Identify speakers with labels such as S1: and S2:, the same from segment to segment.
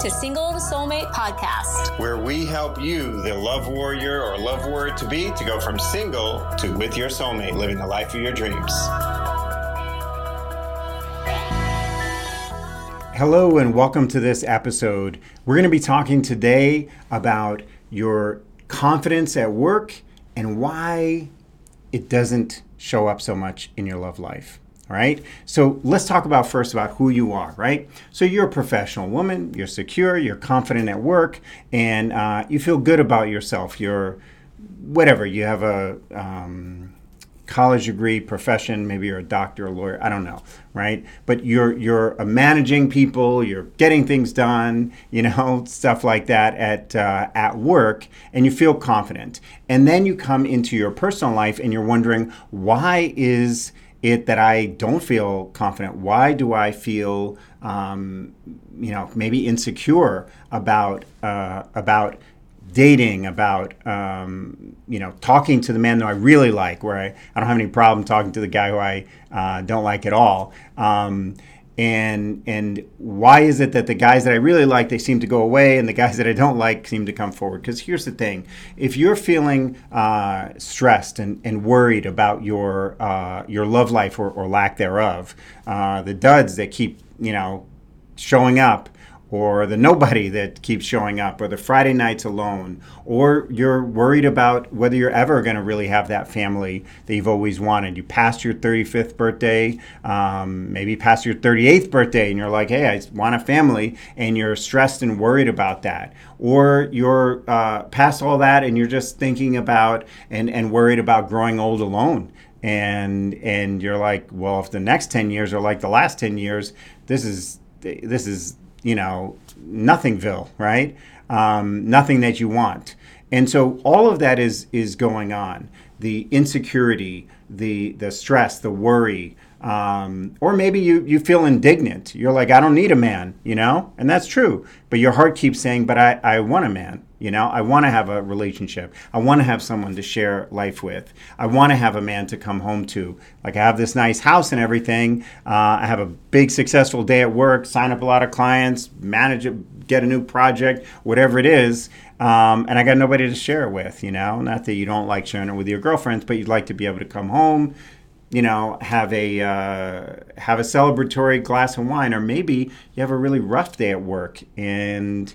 S1: to Single to Soulmate podcast,
S2: where we help you, the love warrior or love warrior to be, to go from single to with your soulmate, living the life of your dreams.
S3: Hello, and welcome to this episode. We're going to be talking today about your confidence at work and why it doesn't show up so much in your love life. All right. So let's talk about first about who you are, right? So you're a professional woman, you're secure, you're confident at work, and uh, you feel good about yourself. You're whatever, you have a um, college degree, profession, maybe you're a doctor, a lawyer, I don't know, right? But you're you're managing people, you're getting things done, you know, stuff like that at uh, at work, and you feel confident. And then you come into your personal life, and you're wondering why is it that I don't feel confident? Why do I feel, um, you know, maybe insecure about uh, about dating, about um, you know, talking to the man that I really like, where I, I don't have any problem talking to the guy who I uh, don't like at all. Um, and and why is it that the guys that I really like they seem to go away and the guys that I don't like seem to come forward? Because here's the thing: if you're feeling uh, stressed and, and worried about your uh, your love life or, or lack thereof, uh, the duds that keep you know showing up or the nobody that keeps showing up, or the Friday nights alone, or you're worried about whether you're ever going to really have that family that you've always wanted. You passed your 35th birthday, um, maybe past your 38th birthday, and you're like, hey, I want a family, and you're stressed and worried about that. Or you're uh, past all that, and you're just thinking about and, and worried about growing old alone and and you're like well if the next 10 years are like the last 10 years this is this is you know, nothingville, right? Um, nothing that you want. And so all of that is is going on. The insecurity, the the stress, the worry, um, or maybe you you feel indignant. You're like, I don't need a man, you know, and that's true. But your heart keeps saying, but I I want a man. You know, I want to have a relationship. I want to have someone to share life with. I want to have a man to come home to. Like, I have this nice house and everything. Uh, I have a big, successful day at work, sign up a lot of clients, manage it, get a new project, whatever it is. Um, and I got nobody to share it with, you know. Not that you don't like sharing it with your girlfriends, but you'd like to be able to come home, you know, have a uh, have a celebratory glass of wine, or maybe you have a really rough day at work and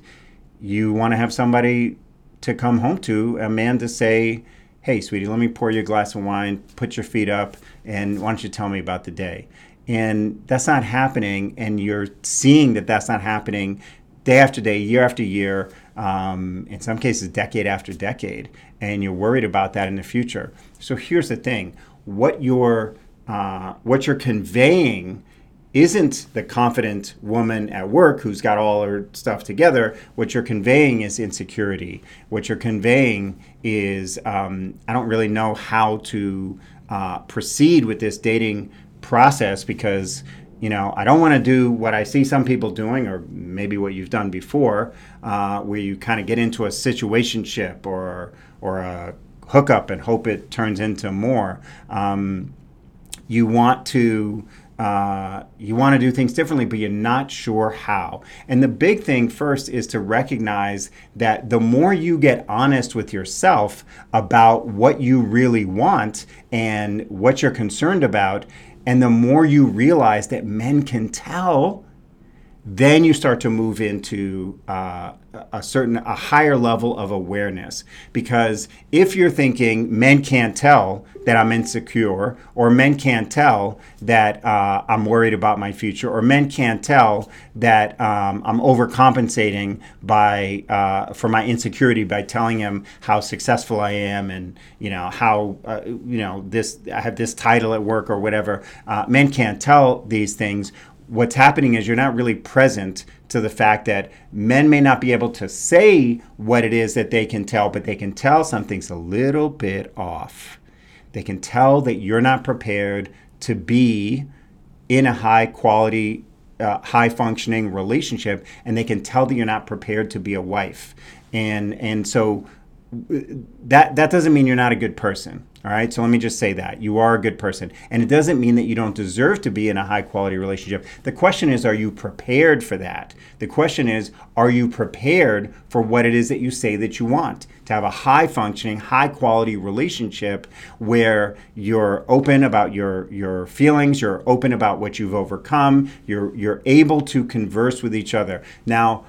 S3: you want to have somebody to come home to, a man to say, hey, sweetie, let me pour you a glass of wine, put your feet up, and why don't you tell me about the day? And that's not happening, and you're seeing that that's not happening day after day, year after year, um, in some cases, decade after decade, and you're worried about that in the future. So here's the thing: what you're uh, what you're conveying isn't the confident woman at work who's got all her stuff together. What you're conveying is insecurity. What you're conveying is um, I don't really know how to uh, proceed with this dating process because you know I don't want to do what I see some people doing, or maybe what you've done before, uh, where you kind of get into a situationship or or a hookup and hope it turns into more. Um, you want to uh, you want to do things differently, but you're not sure how. And the big thing first is to recognize that the more you get honest with yourself about what you really want and what you're concerned about, and the more you realize that men can tell then you start to move into uh, a certain a higher level of awareness. Because if you're thinking men can't tell that i'm insecure or men can't tell that uh, i'm worried about my future or men can't tell that um, i'm overcompensating by uh, for my insecurity by telling him how successful i am and you know how uh, you know this i have this title at work or whatever uh, men can't tell these things what's happening is you're not really present to the fact that men may not be able to say what it is that they can tell, but they can tell something's a little bit off. They can tell that you're not prepared to be in a high quality, uh, high functioning relationship, and they can tell that you're not prepared to be a wife. And and so uh, that that doesn't mean you're not a good person. All right, so let me just say that you are a good person. And it doesn't mean that you don't deserve to be in a high quality relationship. The question is, are you prepared for that? The question is, are you prepared for what it is that you say that you want? To have a high functioning, high quality relationship where you're open about your, your feelings, you're open about what you've overcome, you're, you're able to converse with each other. Now,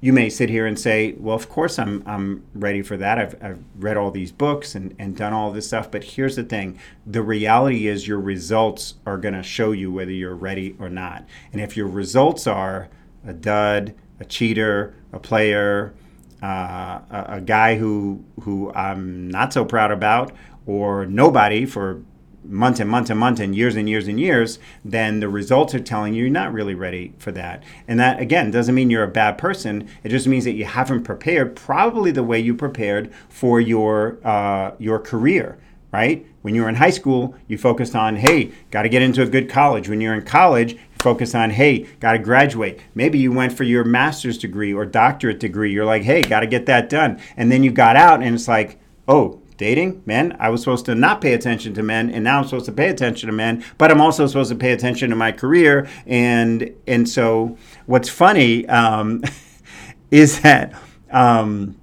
S3: you may sit here and say, well, of course I'm, I'm ready for that. I've, I've read all these books and, and done all this stuff. But here's the thing the reality is your results are going to show you whether you're ready or not. And if your results are a dud, a cheater, a player, uh, a, a guy who, who I'm not so proud about, or nobody for months and months and months and years and years and years, then the results are telling you you're not really ready for that. And that, again, doesn't mean you're a bad person. It just means that you haven't prepared probably the way you prepared for your, uh, your career, right? When you were in high school, you focused on, hey, got to get into a good college. When you're in college, focus on, hey, got to graduate. Maybe you went for your master's degree or doctorate degree. You're like, hey, got to get that done. And then you got out and it's like, oh, dating men. I was supposed to not pay attention to men, and now I'm supposed to pay attention to men. But I'm also supposed to pay attention to my career, and and so what's funny um, is that. Um,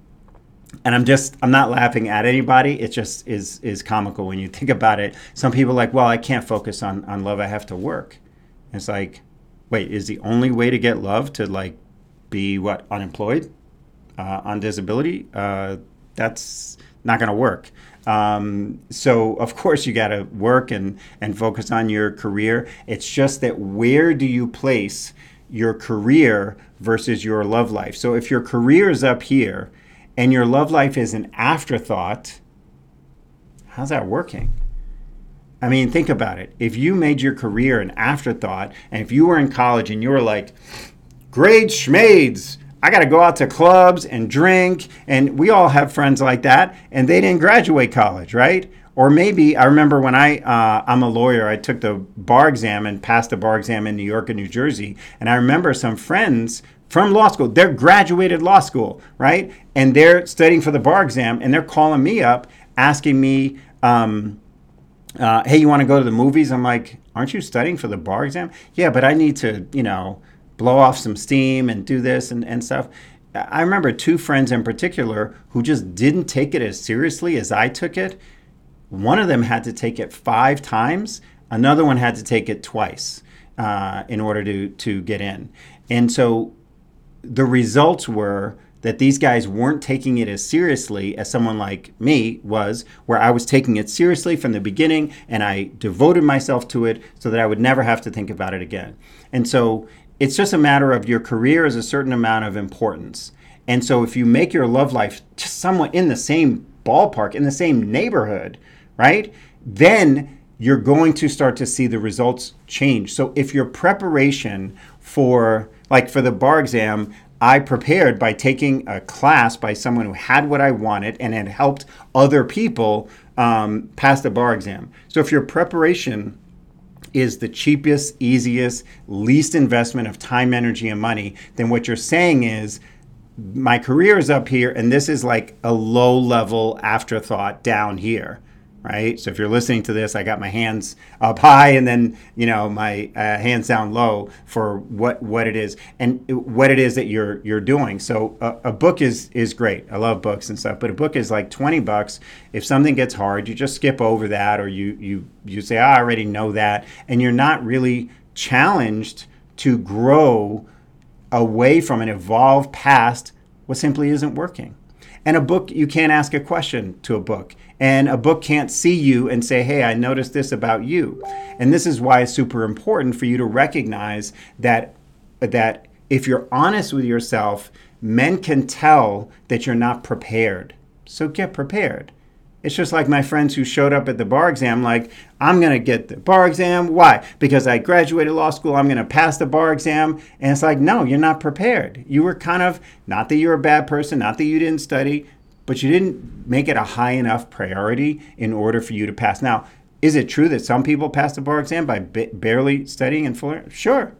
S3: and I'm just I'm not laughing at anybody. It just is is comical when you think about it. Some people are like, well, I can't focus on on love. I have to work. It's like, wait, is the only way to get love to like be what unemployed, uh, on disability? Uh, that's not going to work. Um, so of course you got to work and and focus on your career. It's just that where do you place your career versus your love life? So if your career is up here and your love life is an afterthought, how's that working? I mean, think about it. If you made your career an afterthought, and if you were in college and you were like, grades schmades, I got to go out to clubs and drink. And we all have friends like that, and they didn't graduate college, right? Or maybe I remember when I uh, I'm a lawyer, I took the bar exam and passed the bar exam in New York and New Jersey, and I remember some friends from law school. They're graduated law school, right? And they're studying for the bar exam, and they're calling me up asking me. Um, uh, hey, you want to go to the movies? I'm like, aren't you studying for the bar exam? Yeah, but I need to, you know, blow off some steam and do this and, and stuff. I remember two friends in particular who just didn't take it as seriously as I took it. One of them had to take it five times, another one had to take it twice uh, in order to, to get in. And so the results were that these guys weren't taking it as seriously as someone like me was, where I was taking it seriously from the beginning and I devoted myself to it so that I would never have to think about it again. And so it's just a matter of your career is a certain amount of importance. And so if you make your love life just somewhat in the same ballpark, in the same neighborhood, right? Then you're going to start to see the results change. So if your preparation for like for the bar exam, I prepared by taking a class by someone who had what I wanted and had helped other people um, pass the bar exam. So if your preparation is the cheapest, easiest, least investment of time, energy, and money, then what you're saying is my career is up here and this is like a low level afterthought down here right? So if you're listening to this, I got my hands up high and then you know my uh, hands down low for what what it is and what it is that you're you're doing. So a, a, book is is great. I love books and stuff, but a book is like 20 bucks. If something gets hard, you just skip over that or you you you say, oh, I already know that, and you're not really challenged to grow away from an evolved past what simply isn't working. And a book, you can't ask a question to a book. And a book can't see you and say, hey, I noticed this about you. And this is why it's super important for you to recognize that, that if you're honest with yourself, men can tell that you're not prepared. So get prepared. It's just like my friends who showed up at the bar exam, like, I'm going to get the bar exam. Why? Because I graduated law school. I'm going to pass the bar exam. And it's like, no, you're not prepared. You were kind of, not that you're a bad person, not that you didn't study, but you didn't make it a high enough priority in order for you to pass. Now, is it true that some people pass the bar exam by barely studying and full? Sure.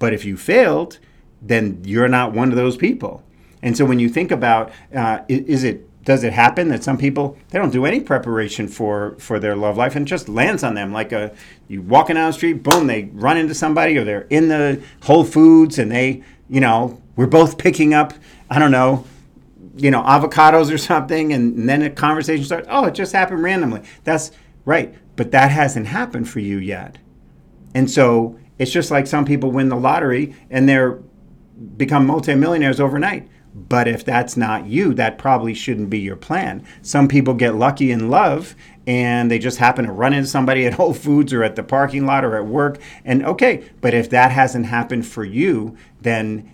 S3: But if you failed, then you're not one of those people. And so when you think about, uh, is it does it happen that some people they don't do any preparation for for their love life and just lands on them like a you walking down the street boom they run into somebody or they're in the whole foods and they you know we're both picking up i don't know you know avocados or something and, and then a conversation starts oh it just happened randomly that's right but that hasn't happened for you yet and so it's just like some people win the lottery and they're become multimillionaires overnight but if that's not you, that probably shouldn't be your plan. Some people get lucky in love and they just happen to run into somebody at Whole Foods or at the parking lot or at work. And okay, but if that hasn't happened for you, then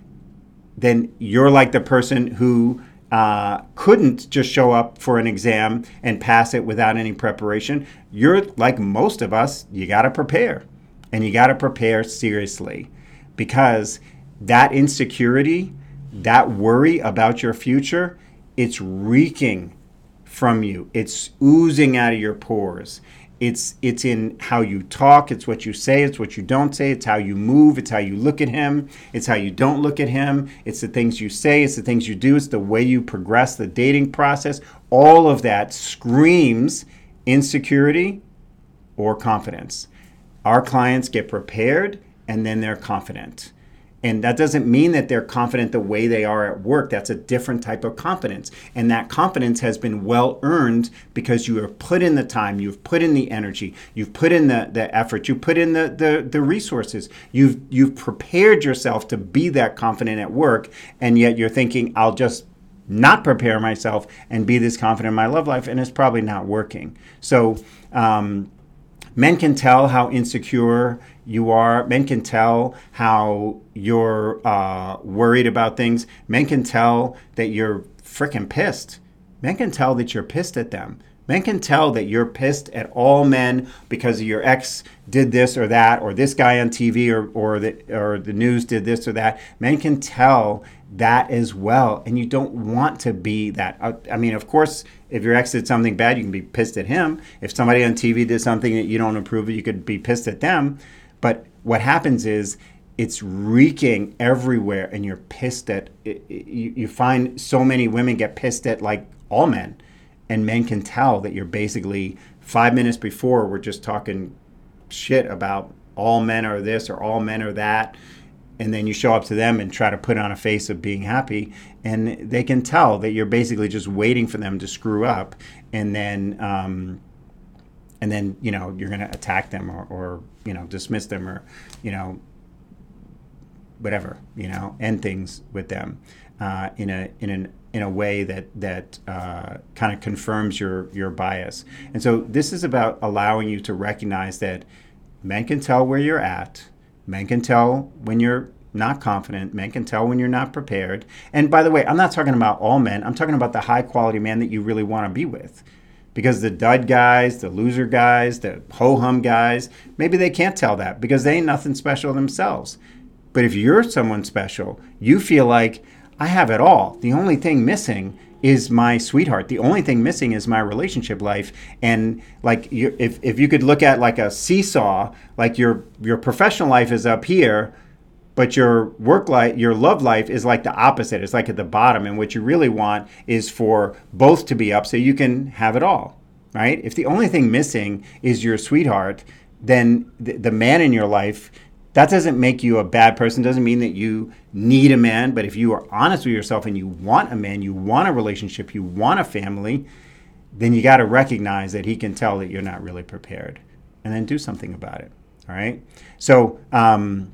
S3: then you're like the person who uh, couldn't just show up for an exam and pass it without any preparation. You're like most of us, you got to prepare. And you got to prepare seriously because that insecurity that worry about your future, it's reeking from you. It's oozing out of your pores. It's it's in how you talk, it's what you say, it's what you don't say, it's how you move, it's how you look at him, it's how you don't look at him, it's the things you say, it's the things you do, it's the way you progress the dating process. All of that screams insecurity or confidence. Our clients get prepared and then they're confident. And that doesn't mean that they're confident the way they are at work. That's a different type of confidence. And that confidence has been well earned because you have put in the time, you've put in the energy, you've put in the, the effort, you put in the, the, the resources. You've you've prepared yourself to be that confident at work, and yet you're thinking, I'll just not prepare myself and be this confident in my love life, and it's probably not working. So um, men can tell how insecure you are. Men can tell how you're uh, worried about things. Men can tell that you're freaking pissed. Men can tell that you're pissed at them. Men can tell that you're pissed at all men because your ex did this or that, or this guy on TV or, or, the, or the news did this or that. Men can tell that as well. And you don't want to be that. I, mean, of course, if your ex did something bad, you can be pissed at him. If somebody on TV did something that you don't approve of, you could be pissed at them. But what happens is it's reeking everywhere, and you're pissed at. It, you find so many women get pissed at like all men, and men can tell that you're basically five minutes before we're just talking shit about all men are this or all men are that and then you show up to them and try to put on a face of being happy and they can tell that you're basically just waiting for them to screw up and then um, and then you know you're going to attack them or, or you know dismiss them or you know whatever you know end things with them uh, in a in an in a way that that uh, kind of confirms your your bias. And so this is about allowing you to recognize that men can tell where you're at. Men can tell when you're not confident. Men can tell when you're not prepared. And by the way, I'm not talking about all men. I'm talking about the high quality man that you really want to be with because the dud guys, the loser guys, the ho hum guys, maybe they can't tell that because they ain't nothing special themselves. But if you're someone special, you feel like I have it all. The only thing missing is my sweetheart. The only thing missing is my relationship life. And like, you, if if you could look at like a seesaw, like your your professional life is up here, but your work life your love life is like the opposite it's like at the bottom and what you really want is for both to be up so you can have it all right if the only thing missing is your sweetheart then the, the man in your life that doesn't make you a bad person doesn't mean that you need a man but if you are honest with yourself and you want a man you want a relationship you want a family then you got to recognize that he can tell that you're not really prepared and then do something about it all right so um,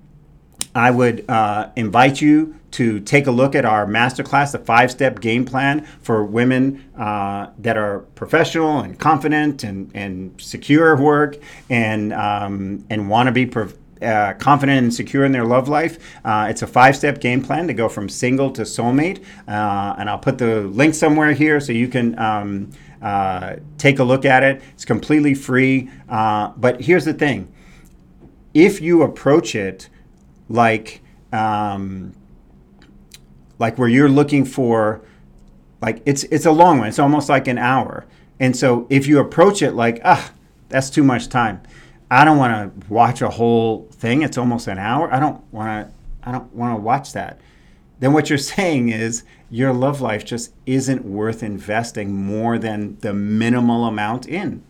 S3: I would uh, invite you to take a look at our masterclass, the five step game plan for women uh, that are professional and confident and, and secure at work and, um, and want to be. Uh, confident and secure in their love life. Uh, it's a five step game plan to go from single to soulmate. Uh, and I'll put the link somewhere here so you can um, uh, take a look at it. It's completely free. Uh, but here's the thing if you approach it like um, like where you're looking for like it's it's a long one. It's almost like an hour. And so if you approach it like ah that's too much time. I don't want to watch a whole thing. It's almost an hour. I don't want to I don't want to watch that. Then what you're saying is your love life just isn't worth investing more than the minimal amount in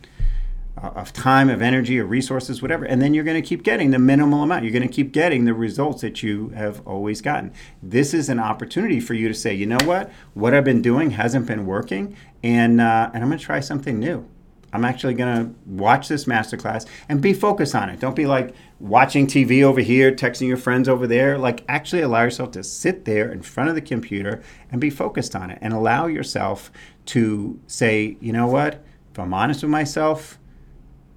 S3: uh, of time, of energy, of resources, whatever. And then you're going to keep getting the minimal amount. You're going to keep getting the results that you have always gotten. This is an opportunity for you to say, you know what? What I've been doing hasn't been working, and, uh, and I'm going to try something new. I'm actually going to watch this masterclass and be focused on it. Don't be like watching TV over here, texting your friends over there. Like, actually allow yourself to sit there in front of the computer and be focused on it and allow yourself to say, you know what? If I'm honest with myself,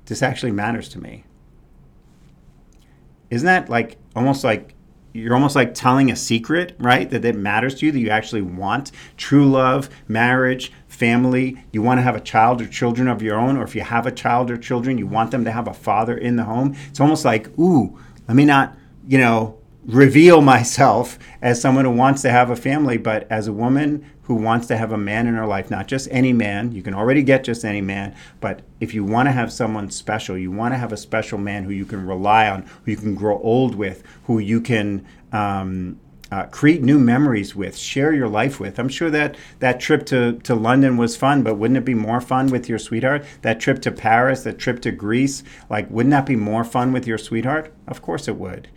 S3: this actually matters to me. Isn't that like almost like you're almost like telling a secret, right? That it matters to you, that you actually want true love, marriage, family. You want to have a child or children of your own, or if you have a child or children, you want them to have a father in the home. It's almost like, ooh, let me not, you know, reveal myself as someone who wants to have a family, but as a woman who wants to have a man in her life, not just any man. You can already get just any man, but if you want to have someone special, you want to have a special man who you can rely on, who you can grow old with, who you can um, uh, create new memories with, share your life with. I'm sure that that trip to, to London was fun, but wouldn't it be more fun with your sweetheart? That trip to Paris, that trip to Greece, like, wouldn't that be more fun with your sweetheart? Of course it would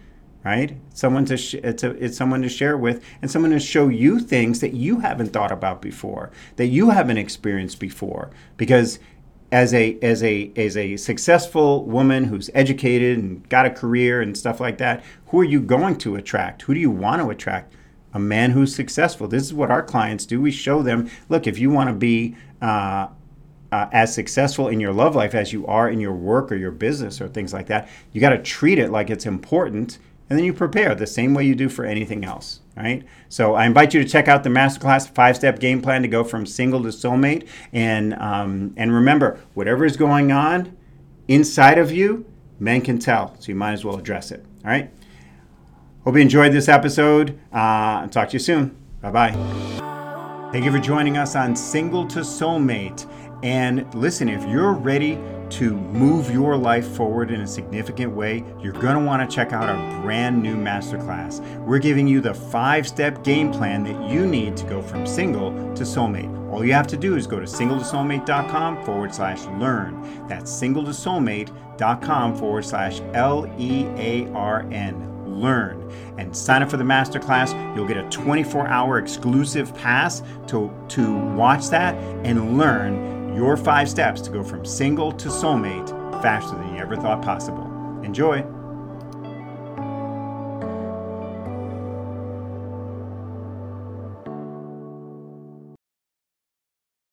S3: right? Someone to sh- it's, a, it's someone to share with and someone to show you things that you haven't thought about before, that you haven't experienced before. Because as a as a as a successful woman who's educated and got a career and stuff like that, who are you going to attract? Who do you want to attract? A man who's successful. This is what our clients do. We show them, look, if you want to be uh, uh, as successful in your love life as you are in your work or your business or things like that, you got to treat it like it's important and then you prepare the same way you do for anything else, right? So I invite you to check out the masterclass five-step game plan to go from single to soulmate, and um, and remember, whatever is going on inside of you, men can tell, so you might as well address it. All right. Hope you enjoyed this episode. Uh, talk to you soon. Bye bye. Thank you for joining us on Single to Soulmate. And listen, if you're ready to move your life forward in a significant way, you're going to want to check out our brand new masterclass. We're giving you the five step game plan that you need to go from single to soulmate. All you have to do is go to singletosoulmate.com forward slash learn. That's singletosoulmate.com forward slash L E A R N learn and sign up for the masterclass you'll get a 24 hour exclusive pass to to watch that and learn your five steps to go from single to soulmate faster than you ever thought possible. Enjoy!